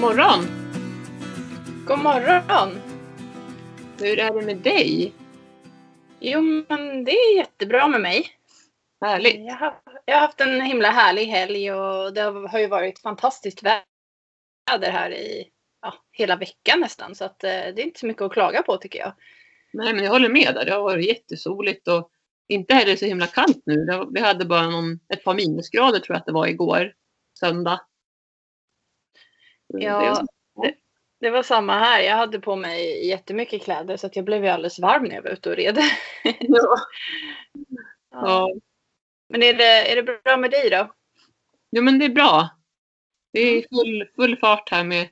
God morgon! God morgon! Hur är det med dig? Jo, men det är jättebra med mig. Härligt! Jag har, jag har haft en himla härlig helg och det har ju varit fantastiskt väder här i ja, hela veckan nästan. Så att, eh, det är inte så mycket att klaga på tycker jag. Nej, men jag håller med där. Det har varit jättesoligt och inte heller så himla kallt nu. Vi hade bara någon, ett par minusgrader tror jag att det var igår, söndag. Ja, det, det var samma här. Jag hade på mig jättemycket kläder så att jag blev ju alldeles varm när jag var ute och red. ja. Ja. ja. Men är det, är det bra med dig då? Jo, men det är bra. Det är full, full fart här med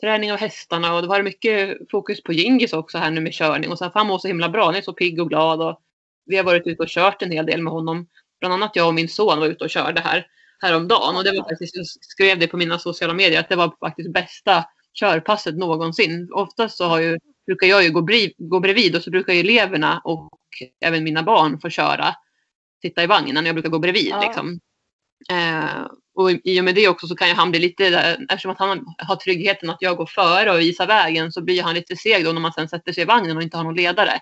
träning av hästarna och det var mycket fokus på Gingis också här nu med körning. Och sen han mår så himla bra. Han är så pigg och glad och vi har varit ute och kört en hel del med honom. Bland annat jag och min son var ute och körde här häromdagen och det var faktiskt, jag skrev det på mina sociala medier att det var faktiskt bästa körpasset någonsin. Oftast så har ju, brukar jag ju gå, briv, gå bredvid och så brukar ju eleverna och även mina barn få köra, sitta i vagnen. Jag brukar gå bredvid Ja. liksom. Eh, och i och med det också så kan ju han bli lite, eftersom att han har tryggheten att jag går före och visar vägen så blir han lite seg då när man sen sätter sig i vagnen och inte har någon ledare.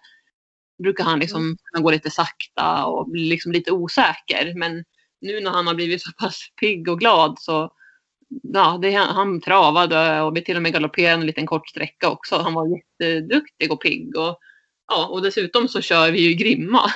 Då brukar han liksom kunna gå lite sakta och bli liksom lite osäker. Men nu när han har blivit så pass pigg och glad så ja, det, han travade och vi till och med galopperade en liten kort sträcka också. Han var jätteduktig och pigg. Och, ja, och dessutom så kör vi ju grimma.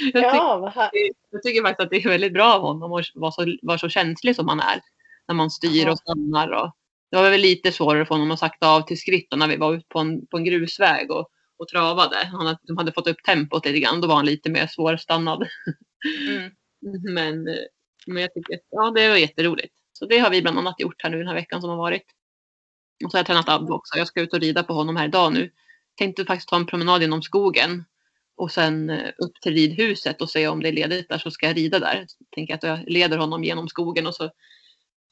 Jag, tycker, Ja, här. jag tycker faktiskt att det är väldigt bra av honom att vara så, vara så känslig som han är. När man styr och stannar. Och, det var väl lite svårare för honom att sakta av till skritt när vi var ute på en, på en grusväg och, och travade. Han hade, de hade fått upp tempot lite grann. Då var han lite mer svårstannad. Mm. Men, men jag tycker ja, det var jätteroligt. Så det har vi bland annat gjort här nu den här veckan som har varit. Och så har jag tränat Abbe också. Jag ska ut och rida på honom här idag nu. Tänkte faktiskt ta en promenad genom skogen. Och sen eh, upp till ridhuset och se om det är ledigt där så ska jag rida där. Tänker att jag leder honom genom skogen och så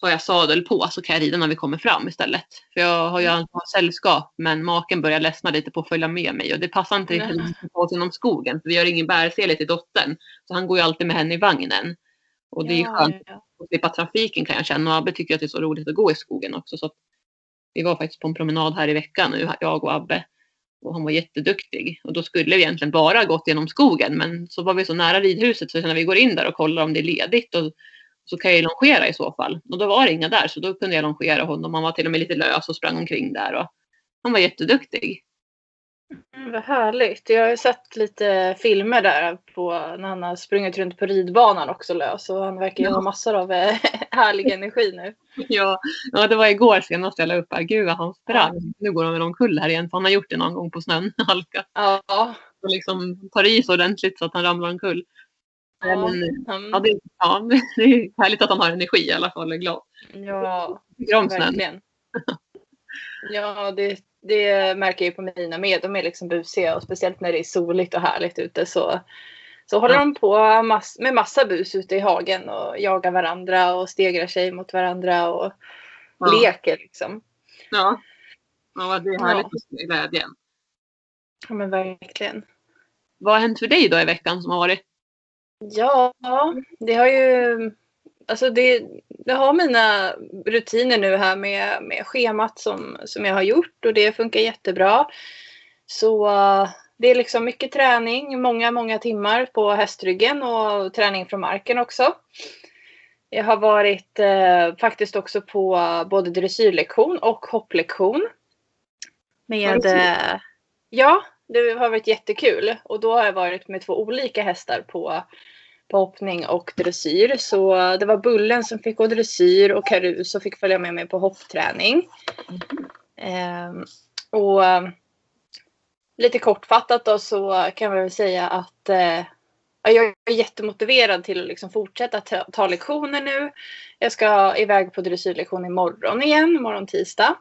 har jag sadel på så kan jag rida när vi kommer fram istället. För jag har ju alltid haft sällskap men maken börjar ledsna lite på att följa med mig och det passar inte riktigt att ta oss genom skogen. För vi har ingen bärsele till dottern. Så han går ju alltid med henne i vagnen. Och det är ju Ja, skönt ja. att slippa trafiken kan jag känna. Och Abbe tycker att det är så roligt att gå i skogen också. Så vi var faktiskt på en promenad här i veckan nu, jag och Abbe. Och han var jätteduktig. Och då skulle vi egentligen bara gått genom skogen. Men så var vi så nära ridhuset så när vi går in där och kollar om det är ledigt. Och, så kan jag ju longera i så fall. Och då var det inga där så då kunde jag longera honom. Han var till och med lite lös och sprang omkring där. Och han var jätteduktig. Mm, Vad härligt. Jag har ju sett lite filmer där på när han har sprungit runt på ridbanan också lös. Och han verkar ju Ja. ha massor av eh, härlig energi nu. Ja, ja, det var igår senast jag la upp här. Gud vad han sprang. Nu går han väl omkull här igen. För han har gjort det någon gång på snön. Halka. Ja. Och liksom tar i så ordentligt så att han ramlar omkull. Ja. Men, ja, Mm. det, ja, det är härligt att han har energi i alla fall. Är glad. Ja, verkligen. Ja, det, det märker jag på mina med. De är liksom busiga och speciellt när det är soligt och härligt ute så, så håller Ja. de på mass, med massa bus ute i hagen och jagar varandra och stegrar sig mot varandra och Ja. leker liksom. Ja. ja, det är härligt Ja. att se glädjen. Ja, men verkligen. Vad har hänt för dig då i veckan som har varit? Ja, det har ju... Alltså det, det har mina rutiner nu här med, med schemat som, som jag har gjort och det funkar jättebra. Så det är liksom mycket träning, många, många timmar på hästryggen och träning från marken också. Jag har varit eh, faktiskt också på både dressyrlektion och hopplektion. Med, eh, ja, det har varit jättekul. Och då har jag varit med två olika hästar på, på hoppning och dressyr. Så det var Bullen som fick gå dressyr och Caruso fick följa med mig på hoppträning. Ehm, och ehm, lite kortfattat då så kan man väl säga att eh, jag är jättemotiverad till att liksom fortsätta ta, ta lektioner nu. Jag ska iväg på dressyrlektion imorgon igen, imorgon tisdag.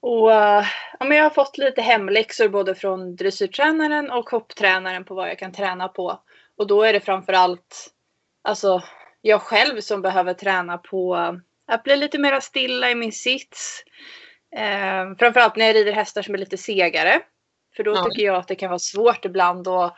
Och eh, ja, men jag har fått lite hemläxor både från dressyrtränaren och hopptränaren på vad jag kan träna på. Och då är det framförallt alltså, jag själv som behöver träna på att bli lite mer stilla i min sits. Eh, framförallt när jag rider hästar som är lite segare. För då Ja. tycker jag att det kan vara svårt ibland att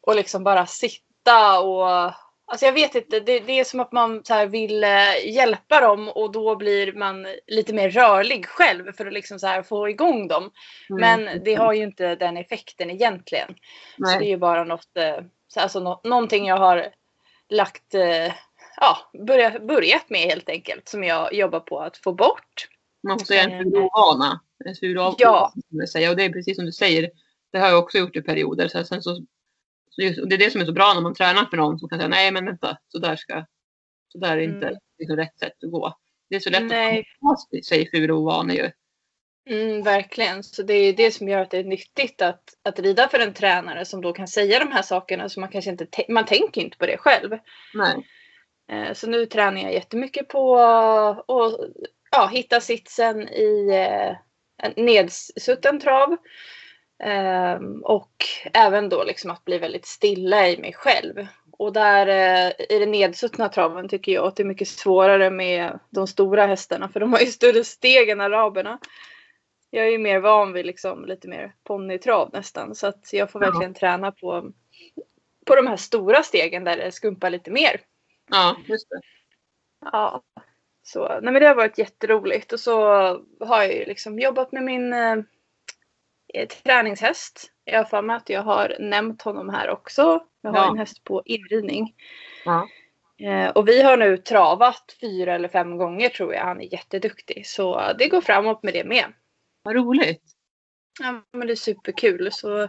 och liksom bara sitta och Alltså jag vet inte, det, det är som att man så vill eh, hjälpa dem och då blir man lite mer rörlig själv för att liksom så få igång dem. Mm. Men det har ju inte den effekten egentligen. Så det är Nej. ju bara något, eh, alltså nå, någonting jag har lagt, eh, ja, börjat, börjat med helt enkelt. Som jag jobbar på att få bort. Man får säga en Eh, furovana. En furovana Ja. säger. Och det är precis som du säger. Det har jag också gjort i perioder. Så sen så, så just, och det är det som är så bra när man tränar för någon som kan säga nej men vänta, så där ska, så där är inte Mm. liksom rätt sätt att gå. Det är så lätt Nej. att på sig furovana ju. Mm, verkligen. Så det är det som gör att det är nyttigt att, att rida för en tränare som då kan säga de här sakerna som man kanske inte, man tänker inte på det själv. Nej. Eh, Så nu tränar jag jättemycket på att ja, hitta sitsen i eh, en nedsutten trav. Ehm, Och även då liksom att bli väldigt stilla i mig själv. Och där eh, i den nedsuttna traven tycker jag att det är mycket svårare med de stora hästarna för de har ju större steg än araberna. Jag är ju mer van vid liksom lite mer ponnytrav nästan så att jag får Ja. verkligen träna på, på de här stora stegen där det skumpar lite mer. Ja, just det. Ja, så nej men det har varit jätteroligt och så har jag ju liksom jobbat med min eh, eh, träningshäst. Jag har för mig att jag har nämnt honom här också. Jag har Ja. en häst på inridning. Ja. Eh, och vi har nu travat fyra eller fem gånger tror jag. Han är jätteduktig. Så det går framåt med det med. Vad roligt. Ja, men det är superkul. Så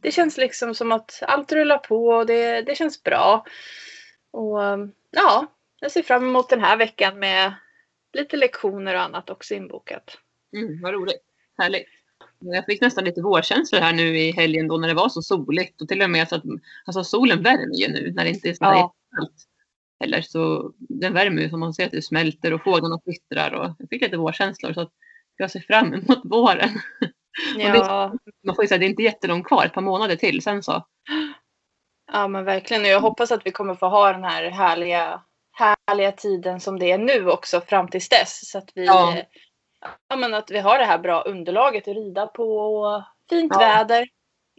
det känns liksom som att allt rullar på och det, det känns bra. Och ja, jag ser fram emot den här veckan med lite lektioner och annat också inbokat. Mm, vad roligt. Härligt. Jag fick nästan lite vårkänslor här nu i helgen då när det var så soligt. Och till och med så att alltså solen värmer ju nu när det inte är så Ja. kallt. Eller så den värmer ju som man ser att det smälter och fåglarna kvittrar. Och jag fick lite vårkänslor så att jag ser fram emot våren. Ja, Man får ju säga det är inte jättelångt kvar, ett par månader till sen så. ja men verkligen. Och jag hoppas att vi kommer få ha den här härliga, härliga tiden som det är nu också fram tills dess. Så att vi, Ja. ja. men att vi har det här bra underlaget att rida på. och Fint Ja. väder.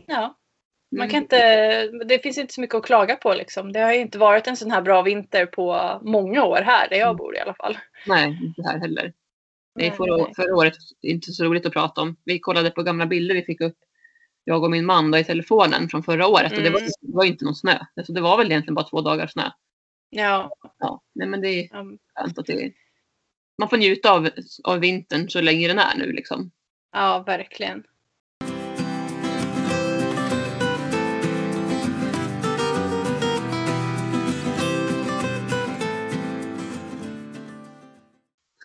Ja. Man Mm. kan inte, det finns inte så mycket att klaga på liksom. Det har ju inte varit en sån här bra vinter på många år här där jag Mm. bor i alla fall. Nej, inte här heller. Nej, Nej, förra, förra året inte så roligt att prata om. Vi kollade på gamla bilder vi fick upp, jag och min man då, i telefonen från förra året. Och det var, Mm. det var inte någon snö. Alltså, det var väl egentligen bara två dagar snö. Ja, Ja, nej, men det är skönt att det Man får njuta av, av vintern så länge den är nu liksom. ja verkligen.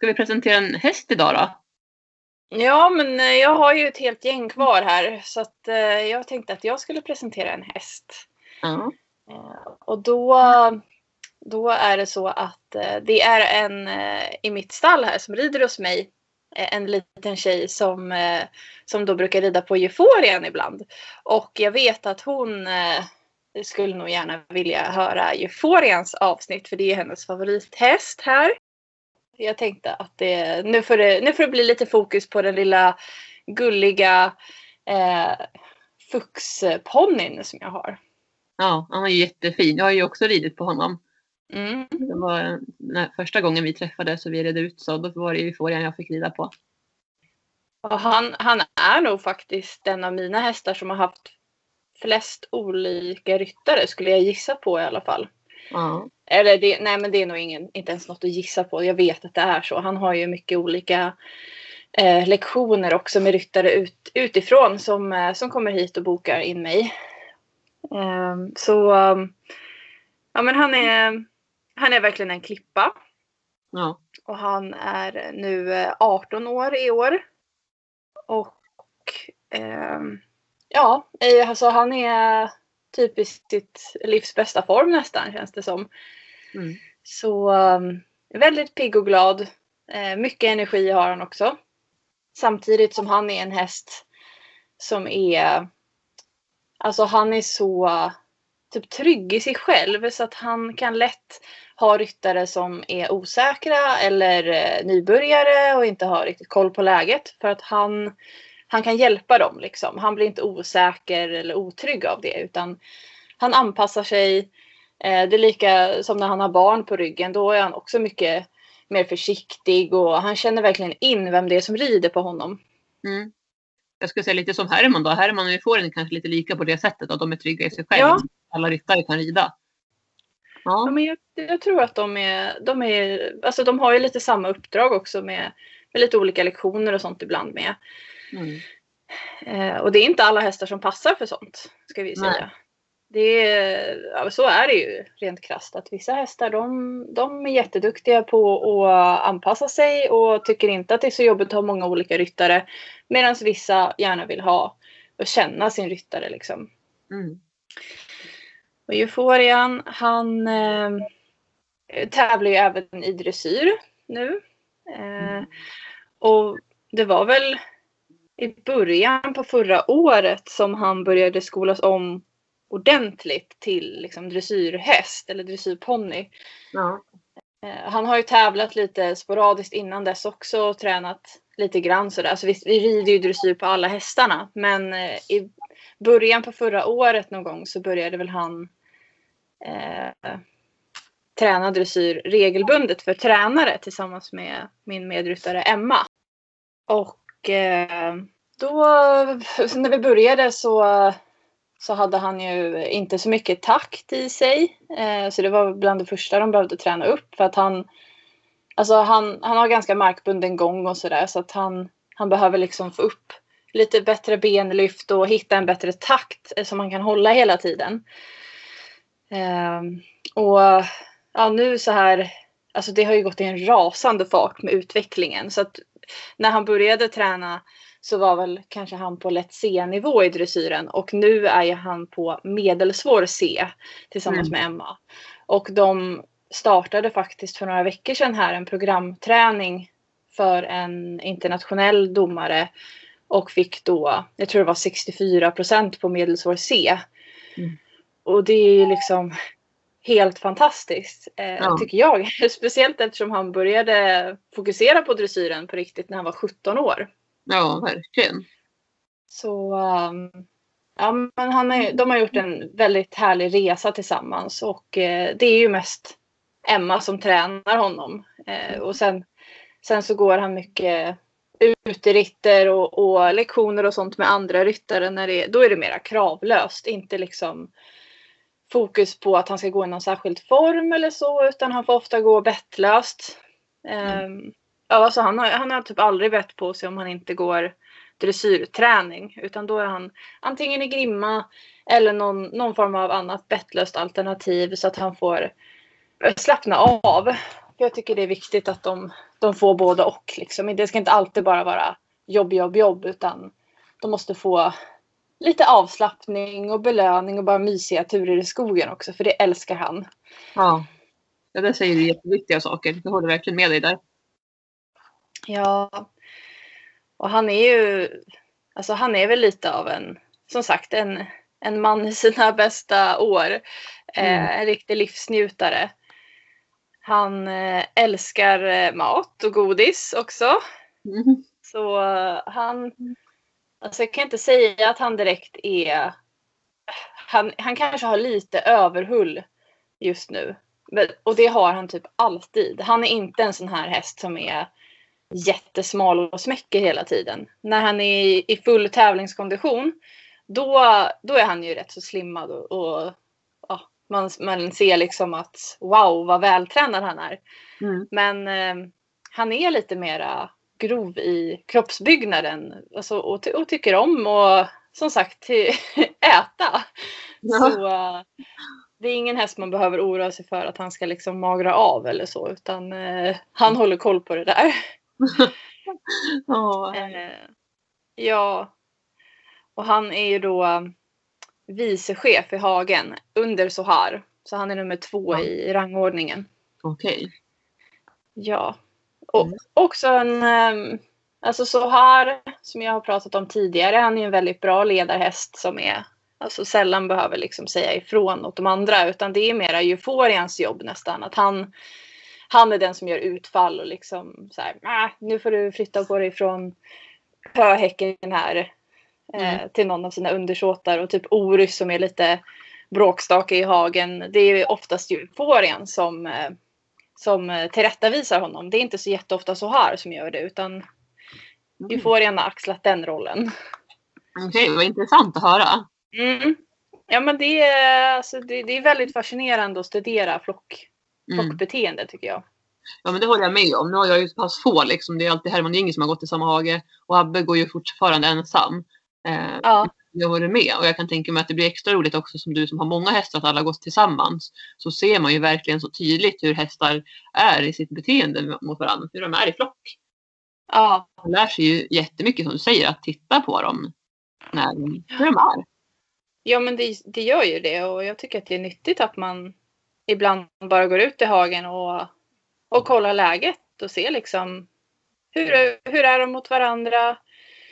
Ska vi presentera en häst idag då? Ja, men eh, jag har ju ett helt gäng kvar här så att eh, jag tänkte att jag skulle presentera en häst. Eh, och då, då är det så att det är en i mitt stall här som rider hos mig. En liten tjej som, som då brukar rida på euforien ibland. Och jag vet att hon skulle nog gärna vilja höra euforiens avsnitt för det är hennes favorithäst här. Jag tänkte att det, nu, får det, nu får det bli lite fokus på den lilla gulliga eh, fuxponnyn som jag har. ja, han är jättefin. Jag har ju också ridit på honom. Mm. Det var eh, när, första gången vi träffades och vi red ut så då var det euforien jag fick rida på. Och han, han är nog faktiskt den av mina hästar som har haft flest olika ryttare skulle jag gissa på i alla fall. Ja. Eller det, nej men det är nog ingen, inte ens något att gissa på. Jag vet att det är så. Han har ju mycket olika eh, lektioner också med ryttare ut, utifrån som, eh, som kommer hit och bokar in mig. Ehm, så ja men han är, han är verkligen en klippa. Ja. Och han är nu eh, 18 år i år. Och ehm, ja, eh, alltså han är typ i sitt livs bästa form nästan känns det som. Mm. Så ehm, väldigt pigg och glad. Eh, mycket energi har han också. Samtidigt som han är en häst som är Alltså han är så typ trygg i sig själv så att han kan lätt ha ryttare som är osäkra eller eh, nybörjare och inte har riktigt koll på läget för att han, han kan hjälpa dem liksom. Han blir inte osäker eller otrygg av det utan han anpassar sig Eh, det är lika som när han har barn på ryggen. Då är han också mycket mer försiktig och han känner verkligen in vem det är som rider på honom. Mm. Jag skulle säga lite som Herman då. Herman och Euforien kanske lite lika på det sättet att de är trygga i sig själva. Ja. Alla ryttare kan rida. Ja, Ja. men jag, jag tror att de är, de är, alltså de har ju lite samma uppdrag också med, med lite olika lektioner och sånt ibland med. Mm. Eh, och det är inte alla hästar som passar för sånt, ska vi Nej. säga. Det är, ja, så är det ju rent krasst att vissa hästar de, de är jätteduktiga på att anpassa sig och tycker inte att det är så jobbigt att ha många olika ryttare. Medan vissa gärna vill ha och känna sin ryttare liksom. Mm. Och Euforian, han eh, tävlar ju även i dressyr nu. Eh, och det var väl i början på förra året som han började skolas om ordentligt till liksom, dressyrhäst eller dressyrponny. Ja. Eh, han har ju tävlat lite sporadiskt innan dess också och tränat lite grann sådär. Alltså visst, vi rider ju dressyr på alla hästarna men eh, i början på förra året någon gång så började väl han eh, träna dressyr regelbundet för tränare tillsammans med min medryttare Emma. Och Eh, då när vi började så, så hade han ju inte så mycket takt i sig. Eh, så det var bland det första de behövde träna upp för att han Alltså han, han har ganska markbunden gång och sådär så att han, han behöver liksom få upp lite bättre benlyft och hitta en bättre takt eh, som man kan hålla hela tiden. Ehm, och ja, nu så här, alltså det har ju gått i en rasande fart med utvecklingen så att när han började träna så var väl kanske han på lätt C-nivå i dressyren och nu är ju han på medelsvår C tillsammans Mm. med Emma. Och de startade faktiskt för några veckor sedan här en programträning för en internationell domare och fick då, jag tror det var 64 procent på medelsvår C. Mm. Och det är ju liksom helt fantastiskt eh, Ja. tycker jag. Speciellt eftersom han började fokusera på dressyren på riktigt när han var 17 år. ja, verkligen. Så um, ja, men han är, de har gjort en väldigt härlig resa tillsammans och eh, det är ju mest Emma som tränar honom. Eh, och sen, sen så går han mycket uteritter och, och lektioner och sånt med andra ryttare. När det, då är det mera kravlöst, inte liksom fokus på att han ska gå i någon särskild form eller så utan han får ofta gå bettlöst. Ehm, ja, alltså han, har, han har typ aldrig bett på sig om han inte går dressyrträning utan då är han antingen i grimma eller någon, någon form av annat bettlöst alternativ så att han får slappna av. Jag tycker det är viktigt att de, de får både och. Liksom. Det ska inte alltid bara vara jobb, jobb, jobb utan de måste få lite avslappning och belöning och bara mysiga turer i skogen också för det älskar han. Ja. ja, där säger du jätteviktiga saker. Jag håller verkligen med dig där. Ja. Och han är ju, alltså han är väl lite av en, som sagt, en, en man i sina bästa år. Mm. Eh, en riktig livsnjutare. Han eh, älskar eh, mat och godis också. Mm. Så han, alltså jag kan inte säga att han direkt är, han, han kanske har lite överhull just nu. Och det har han typ alltid. Han är inte en sån här häst som är jättesmal och smäcker hela tiden. När han är i, i full tävlingskondition då, då är han ju rätt så slimmad och, och ja, man, man ser liksom att wow vad vältränad han är. Mm. Men eh, han är lite mera grov i kroppsbyggnaden alltså, och, och tycker om och som sagt äta. Ja. Så eh, det är ingen häst man behöver oroa sig för att han ska liksom magra av eller så utan eh, han håller koll på det där. Ja. Eh, ja. Och han är ju då eh, vicechef i Hagen under Sohar. Så han är nummer två Ja. i rangordningen. Okej. Ja. Och Mm. också en... ehm, Alltså Sohar, som jag har pratat om tidigare, han är en väldigt bra ledarhäst som är Alltså sällan behöver liksom säga ifrån åt de andra utan det är mera euforians jobb nästan. Att han, han är den som gör utfall och liksom så här, "Ah, nu får du flytta på dig från höhäcken här. Eh, Mm. till någon av sina undersåtar och typ Orys som är lite bråkstake i hagen. Det är oftast euforien som, eh, som tillrättavisar honom. Det är inte så jätteofta så här som gör det utan Mm. euforien har axlat den rollen. Okej, vad intressant att höra. Mm. Ja men det är, alltså, det, det är väldigt fascinerande att studera flock, Mm. flockbeteende tycker jag. Ja men det håller jag med om. Nu har jag ju så pass få liksom. Det är alltid Herman Gynge som har gått i samma hage. Och Abbe går ju fortfarande ensam. Eh, Ja. Jag håller med och jag kan tänka mig att det blir extra roligt också som du som har många hästar att alla går tillsammans. Så ser man ju verkligen så tydligt hur hästar är i sitt beteende mot varandra. Hur de är i flock. Ja, Man lär sig ju jättemycket som du säger att titta på dem. När, hur de är. Ja men det, det gör ju det och jag tycker att det är nyttigt att man ibland bara går ut i hagen och, och kollar läget och ser liksom hur, hur är de mot varandra,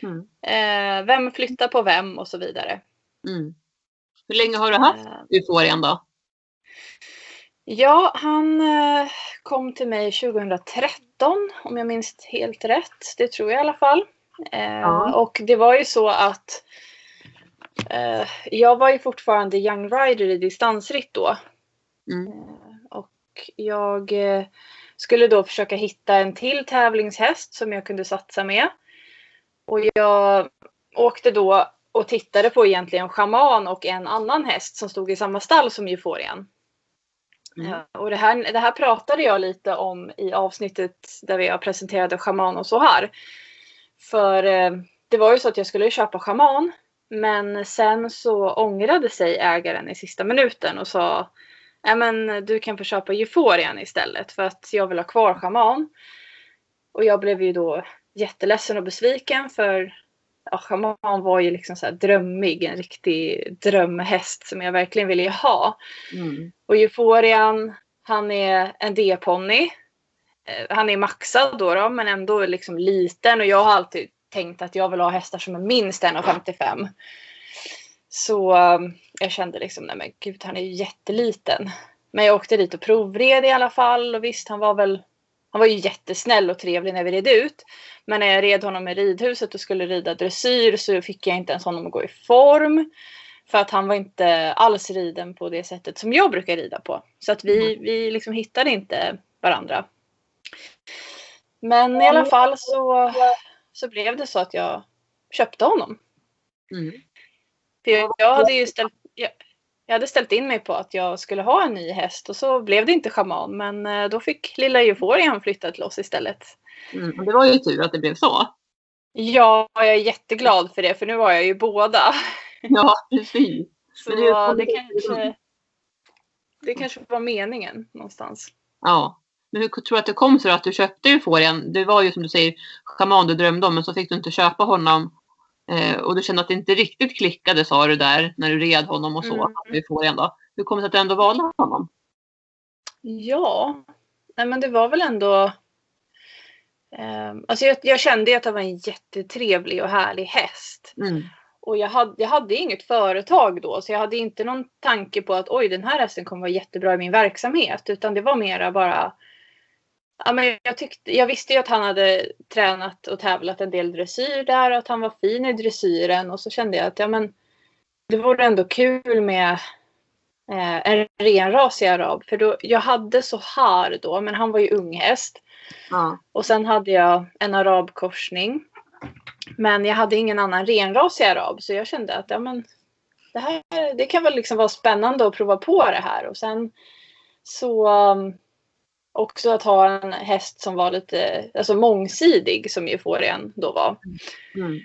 Mm. eh, vem flyttar på vem och så vidare. Mm. Hur länge har du haft Eh, euforien då? ja, han eh, kom till mig 2013 om jag minns helt rätt. Det tror jag i alla fall. Eh, Ja. Och det var ju så att jag var ju fortfarande young rider i distansritt då. Mm. Och jag skulle då försöka hitta en till tävlingshäst som jag kunde satsa med. Och jag åkte då och tittade på egentligen schaman och en annan häst som stod i samma stall som euforien. Mm. Eh, Och det här, det här pratade jag lite om i avsnittet där vi presenterade schaman och så här. För eh, det var ju så att jag skulle köpa schaman. Men sen så ångrade sig ägaren i sista minuten och sa Nej men du kan få köpa euforien istället för att jag vill ha kvar schaman. Och jag blev ju då jätteledsen och besviken för ja, schaman var ju liksom så här drömmig, en riktig drömhäst som jag verkligen ville ha. Mm. Och Euforian, han är en D-ponny. Eh, Han är maxad då, då men ändå liksom liten och jag har alltid tänkt att jag vill ha hästar som är minst 1,55. Så um, jag kände liksom, nej men gud han är ju jätteliten. Men jag åkte dit och provred i alla fall och visst han var väl han var ju jättesnäll och trevlig när vi red ut. Men när jag red honom i ridhuset och skulle rida dressyr så fick jag inte ens honom att gå i form. För att han var inte alls riden på det sättet som jag brukar rida på. Så att vi, vi liksom hittade inte varandra. Men i alla fall så, så blev det så att jag köpte honom. Mm. För jag, jag, hade ju ställt, jag, jag hade ställt in mig på att jag skulle ha en ny häst och så blev det inte schaman. Men eh, då fick lilla Euforian flytta till oss istället. Mm. Det var ju tur att det blev så. Ja, jag är jätteglad för det för nu har jag ju båda. Ja, precis. Så det är- det kanske, det kanske var meningen någonstans. Ja. Men hur tror du att det kom sig att du köpte euforien? Det var ju som du säger schaman du drömde om men så fick du inte köpa honom. Eh, och du kände att det inte riktigt klickade sa du där när du red honom och så. Mm. Euforien då. Hur kom det sig att du ändå valde honom? Ja, nej men det var väl ändå... ehm, alltså jag, jag kände att det var en jättetrevlig och härlig häst. Mm. Och jag hade, jag hade inget företag då så jag hade inte någon tanke på att oj den här hästen kommer vara jättebra i min verksamhet. Utan det var mera bara... Ja, men jag, tyckte, jag visste ju att han hade tränat och tävlat en del dressyr där och att han var fin i dressyren. Och så kände jag att ja, men, det vore ändå kul med eh, en renrasig arab. För då, jag hade så här då, men han var ju unghäst. Ja. Och sen hade jag en arabkorsning. Men jag hade ingen annan renrasig arab. Så jag kände att ja, men, det, här, det kan väl liksom vara spännande att prova på det här. Och sen så också att ha en häst som var lite alltså mångsidig som euforien då var. Mm.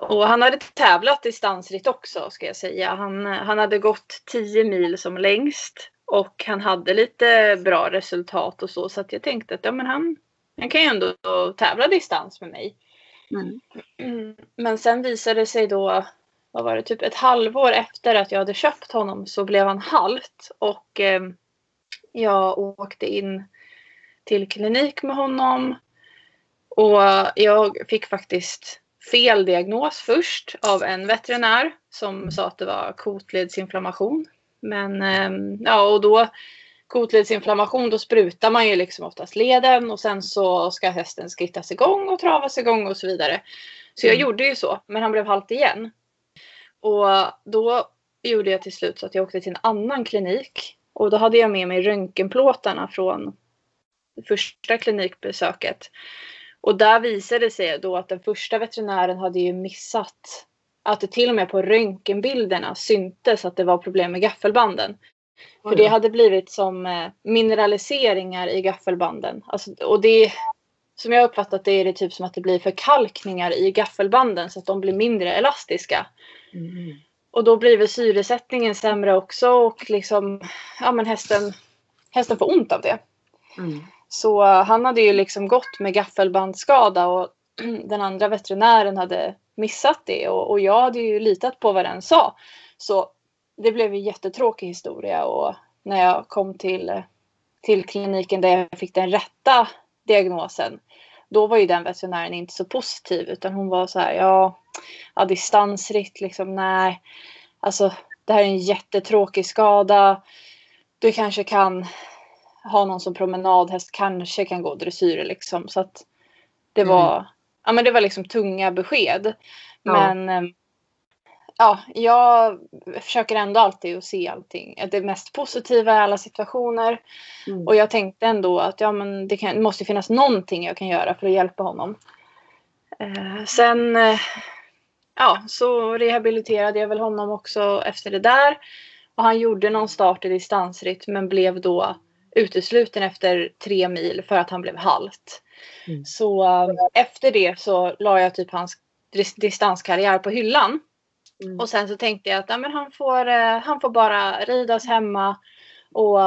Och han hade tävlat distansritt också ska jag säga. Han, han hade gått 10 mil som längst. Och han hade lite bra resultat och så. Så att jag tänkte att ja, men han, han kan ju ändå tävla distans med mig. Mm. Mm. Men sen visade det sig då, vad var det, typ ett halvår efter att jag hade köpt honom så blev han halt. Och eh, jag åkte in till klinik med honom. Och jag fick faktiskt fel diagnos först av en veterinär som sa att det var kotledsinflammation. Men ehm, ja, och då kotledsinflammation då sprutar man ju liksom oftast leden och sen så ska hästen skrittas igång och travas igång och så vidare. Så jag Mm. gjorde ju så, men han blev halt igen. Och då gjorde jag till slut så att jag åkte till en annan klinik. Och då hade jag med mig röntgenplåtarna från första klinikbesöket. Och där visade det sig då att den första veterinären hade ju missat att det till och med på röntgenbilderna syntes att det var problem med gaffelbanden. För det hade blivit som eh, mineraliseringar i gaffelbanden. Alltså, och det, som jag uppfattat det är det typ som att det blir förkalkningar i gaffelbanden så att de blir mindre elastiska. Mm. Och då blir väl syresättningen sämre också och liksom, ja men hästen, hästen får ont av det. Mm. Så han hade ju liksom gått med gaffelbandskada och den andra veterinären hade missat det och, och jag hade ju litat på vad den sa. Så det blev en jättetråkig historia och när jag kom till, till kliniken där jag fick den rätta diagnosen då var ju den veterinären inte så positiv utan hon var så här ja, ja distansritt liksom nej. Alltså det här är en jättetråkig skada. Du kanske kan ha någon som promenadhäst, kanske kan gå dressyr liksom så att det Mm. var, ja men det var liksom tunga besked. Ja. Men eh, ja, jag försöker ändå alltid att se allting, det mest positiva i alla situationer. Mm. Och jag tänkte ändå att ja, men det, kan, det måste finnas någonting jag kan göra för att hjälpa honom. Eh, sen eh, ja, så rehabiliterade jag väl honom också efter det där. Och han gjorde någon start i distansritt men blev då utesluten efter tre mil för att han blev halt. Mm. Så eh, efter det så la jag typ hans dis- distanskarriär på hyllan. Mm. Och sen så tänkte jag att ja, men han, får, eh, han får bara ridas hemma och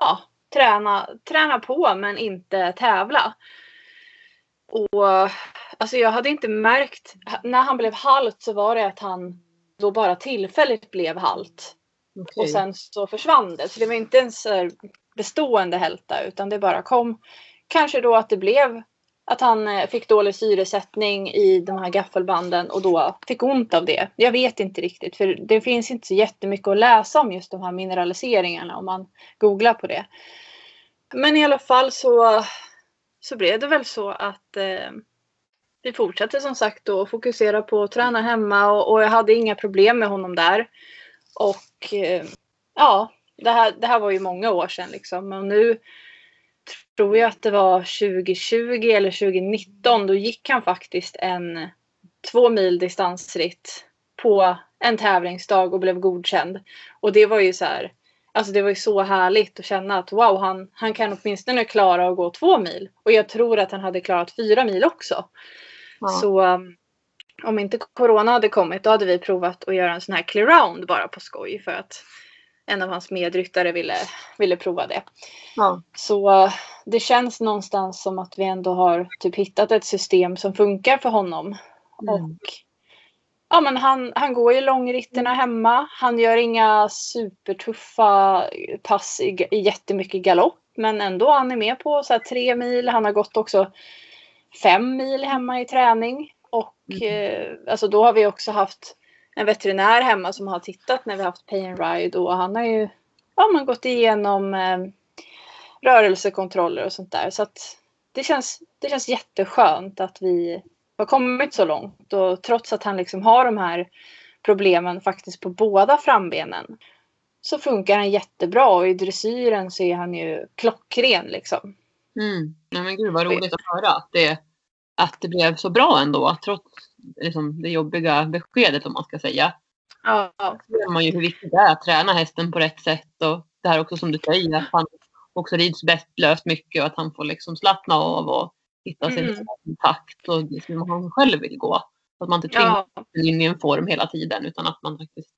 ja, träna, träna på men inte tävla. Och alltså jag hade inte märkt, när han blev halt så var det att han då bara tillfälligt blev halt. Okej. Och sen så försvann det. Så det var inte en bestående hälta utan det bara kom. Kanske då att det blev att han eh, fick dålig syresättning i de här gaffelbanden och då fick ont av det. Jag vet inte riktigt för det finns inte så jättemycket att läsa om just de här mineraliseringarna om man googlar på det. Men i alla fall så, så blev det väl så att eh, vi fortsatte som sagt då att fokusera på att träna hemma och, och jag hade inga problem med honom där. Och eh, ja, det här, det här var ju många år sedan liksom. Och nu tror jag att det var 2020 eller 2019. Då gick han faktiskt en två mil distansritt på en tävlingsdag och blev godkänd. Och det var ju så här. Alltså det var ju så härligt att känna att wow, han, han kan åtminstone klara att gå två mil. Och jag tror att han hade klarat fyra mil också. Ja. Så um, om inte corona hade kommit då hade vi provat att göra en sån här clear round bara på skoj för att en av hans medryttare ville, ville prova det. Ja. Så det känns någonstans som att vi ändå har typ hittat ett system som funkar för honom. Mm. Och ja, men han, han går ju långritterna hemma. Han gör inga supertuffa pass i, i jättemycket galopp. Men ändå han är med på så här tre mil. Han har gått också fem mil hemma i träning. Och Mm. eh, alltså då har vi också haft en veterinär hemma som har tittat när vi har haft pay and ride. Och han har ju ja, man gått igenom eh, rörelsekontroller och sånt där. Så att det känns, det känns jätteskönt att vi har kommit så långt. Och trots att han liksom har de här problemen faktiskt på båda frambenen så funkar han jättebra och i dressyren så är han ju klockren liksom. Mm. Nej, men gud vad roligt att höra att det, att det blev så bra ändå. Trots liksom, det jobbiga beskedet om man ska säga. Ja, Då ser man ju hur viktigt det är att träna hästen på rätt sätt. Och det här också som du säger att han också rids bäst löst mycket och att han får liksom slappna av och hitta sin Mm. takt och som han själv vill gå. Så att man inte tvingar ja, in i en form hela tiden utan att man faktiskt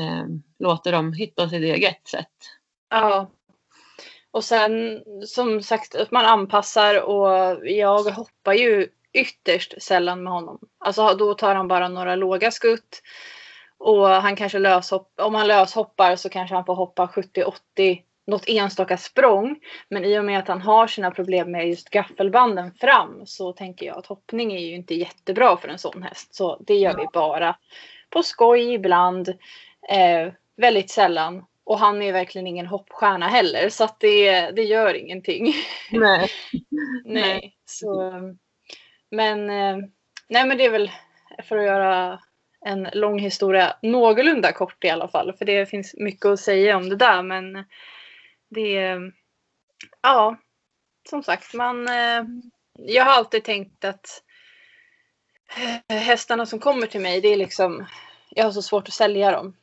eh, låter dem hitta sitt eget sätt. ja. Och sen som sagt att man anpassar och jag hoppar ju ytterst sällan med honom. Alltså då tar han bara några låga skutt. Och han kanske löshopp, om han löshoppar så kanske han får hoppa 70-80 något enstaka språng. Men i och med att han har sina problem med just gaffelbanden fram så tänker jag att hoppning är ju inte jättebra för en sån häst. Så det gör vi bara på skoj ibland. Eh, väldigt sällan. Och han är verkligen ingen hoppstjärna heller så att det, det gör ingenting. Nej. nej. Så, men, eh, nej men det är väl för att göra en lång historia någorlunda kort i alla fall. För det finns mycket att säga om det där. Men det, ja, som sagt, man, eh, jag har alltid tänkt att hästarna som kommer till mig, det är liksom, jag har så svårt att sälja dem.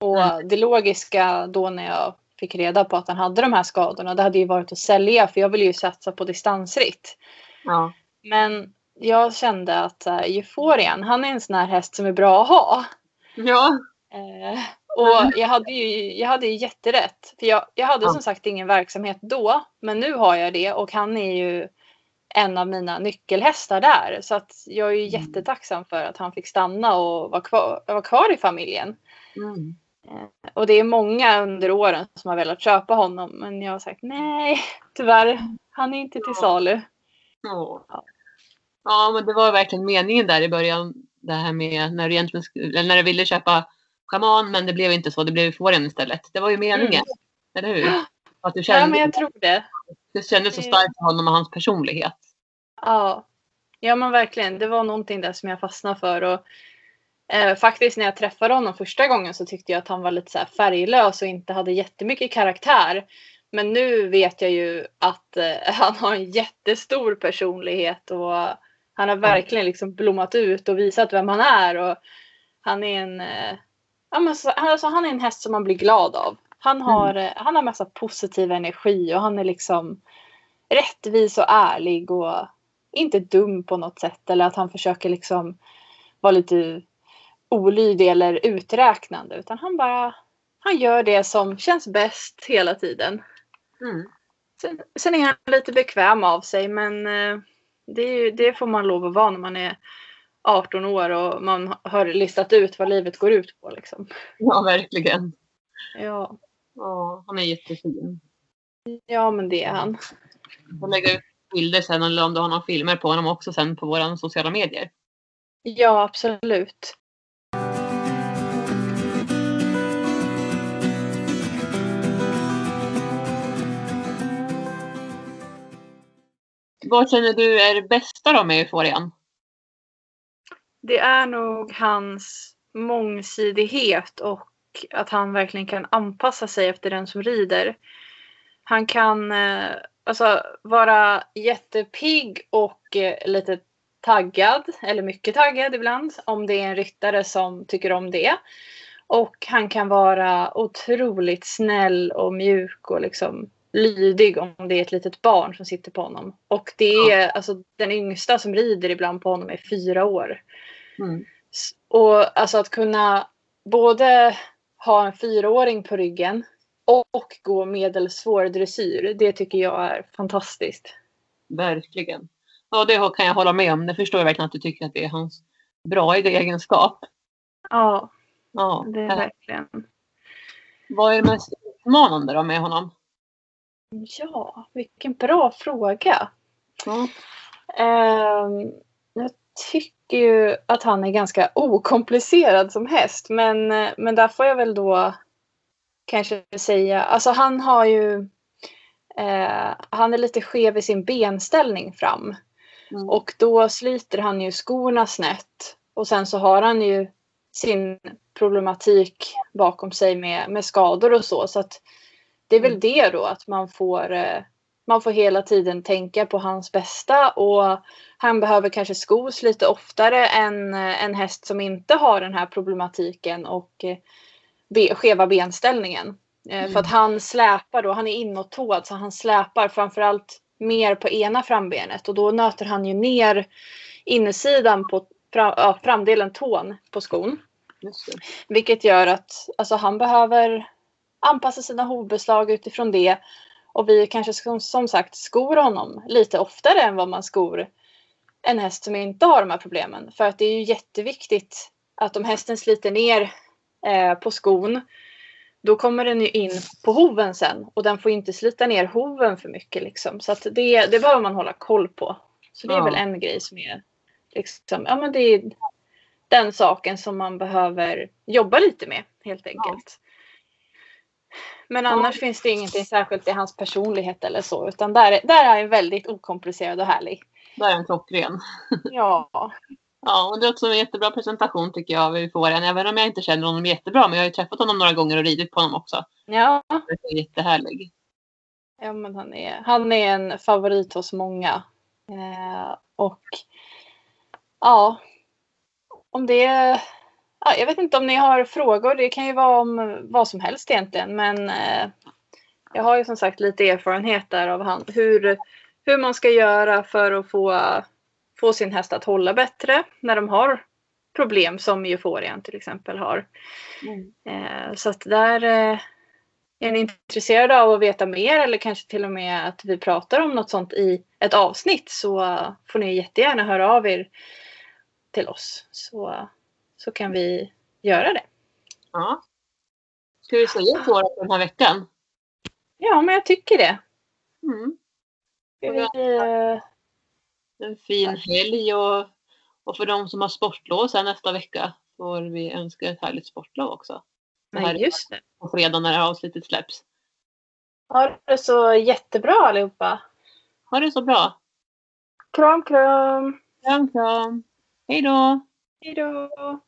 Och mm. det logiska då när jag fick reda på att han hade de här skadorna, det hade ju varit att sälja för jag ville ju satsa på distansritt. Ja. Men jag kände att uh, Euforian, han är en sån här häst som är bra att ha. Ja. Uh, och jag hade ju, jag hade ju jätterätt. För jag, jag hade ja. som sagt ingen verksamhet då. Men nu har jag det och han är ju en av mina nyckelhästar där. Så att jag är ju mm. jättetacksam för att han fick stanna och vara kvar, vara kvar i familjen. Mm. Eh, och det är många under åren som har velat köpa honom. Men jag har sagt nej, tyvärr. Han är inte till salu. Ja. ja, men det var verkligen meningen där i början. Det här med när du, egentligen, när du ville köpa schaman men det blev inte så. Det blev fåren istället. Det var ju meningen. Mm. Eller hur? Att du kände, ja, men jag tror det. Det kändes så starkt för honom och hans personlighet. Ja. Ja, men verkligen. Det var någonting där som jag fastnade för. Och, eh, faktiskt när jag träffade honom första gången så tyckte jag att han var lite så färglös och inte hade jättemycket karaktär. Men nu vet jag ju att eh, han har en jättestor personlighet och han har verkligen liksom blommat ut och visat vem han är. Och han är en, eh, ja, men så, alltså, han är en häst som man blir glad av. Han har, mm. han har massa positiv energi och han är liksom rättvis och ärlig och inte dum på något sätt. Eller att han försöker liksom vara lite olydig eller uträknande. Utan han bara han gör det som känns bäst hela tiden. Mm. Sen, sen, är han lite bekväm av sig men eh, det, det, får man lov att vara när man är 18 år och man har listat ut vad livet går ut på. Liksom. Ja, verkligen. Ja. ja. Han är jättefin. Ja, men det är han. Jag lägga ut bilder sen eller om du har några filmer på honom också sen på våra sociala medier. Ja, absolut. Vad känner du är det bästa då med Euforian? Det är nog hans mångsidighet och att han verkligen kan anpassa sig efter den som rider. Han kan eh, alltså, vara jättepigg och eh, lite taggad, eller mycket taggad ibland, om det är en ryttare som tycker om det. Och han kan vara otroligt snäll och mjuk och liksom lydig om det är ett litet barn som sitter på honom. Och det är ja. alltså den yngsta som rider ibland på honom är fyra år. Mm. Och alltså att kunna både ha en fyraåring på ryggen och gå medelsvår dressyr, det tycker jag är fantastiskt. Verkligen. Ja, det kan jag hålla med om. Det förstår jag verkligen att du tycker att det är hans bra egenskap. Ja, ja. det är verkligen. Vad är det mest utmanande då med honom? Ja, vilken bra fråga. Ja. Um, jag tycker ju att han är ganska okomplicerad som häst. Men, men där får jag väl då kanske säga, alltså han har ju eh, han är lite skev i sin benställning fram. Mm. Och då sliter han ju skorna snett. Och sen så har han ju sin problematik bakom sig med, med skador och så. Så att det är väl mm. det då att man får eh, man får hela tiden tänka på hans bästa och han behöver kanske skos lite oftare än eh, en häst som inte har den här problematiken och eh, be, skeva benställningen. Mm. För att han släpar då, han är inåttåd så han släpar framförallt mer på ena frambenet och då nöter han ju ner insidan på framdelen tån på skon. Vilket gör att alltså, han behöver anpassa sina hovbeslag utifrån det. Och vi kanske som, som sagt skor honom lite oftare än vad man skor en häst som inte har de här problemen. För att det är ju jätteviktigt att om hästen sliter ner eh, på skon då kommer den ju in på hoven sen och den får inte slita ner hoven för mycket. Liksom. Så att det, det behöver man hålla koll på. Så det är ja. väl en grej som är liksom, ja men det är den saken som man behöver jobba lite med helt enkelt. Men annars ja. finns det ingenting särskilt i hans personlighet eller så. Utan där, där är han väldigt okomplicerad och härlig. Där är han klockren. ja. Ja, och det är också en jättebra presentation tycker jag av Euphoria. Även om jag inte känner honom jättebra. Men jag har ju träffat honom några gånger och ridit på honom också. Ja, Det är jättehärlig. ja men han är, han är en favorit hos många. Eh, och ja, om det ja, jag vet inte om ni har frågor. Det kan ju vara om vad som helst egentligen. Men eh, jag har ju som sagt lite erfarenhet där av han, hur, hur man ska göra för att få, få sin häst att hålla bättre när de har problem som euforian till exempel har. Eh, så att där eh, är ni intresserade av att veta mer eller kanske till och med att vi pratar om något sånt i ett avsnitt så får ni jättegärna höra av er till oss så, så kan vi göra det. Ja. Ska vi säga då för den här veckan? Ja, men jag tycker det. Mm. Vi, eh, En fin helg och, och för de som har sportlov sen nästa vecka får vi önska ett härligt sportlov också. Det här nej, just det. på fredag när det här avsnittet släpps. Ha det så jättebra allihopa. Ha det så bra. Kram, kram. Kram, kram. Hej då. Hej då.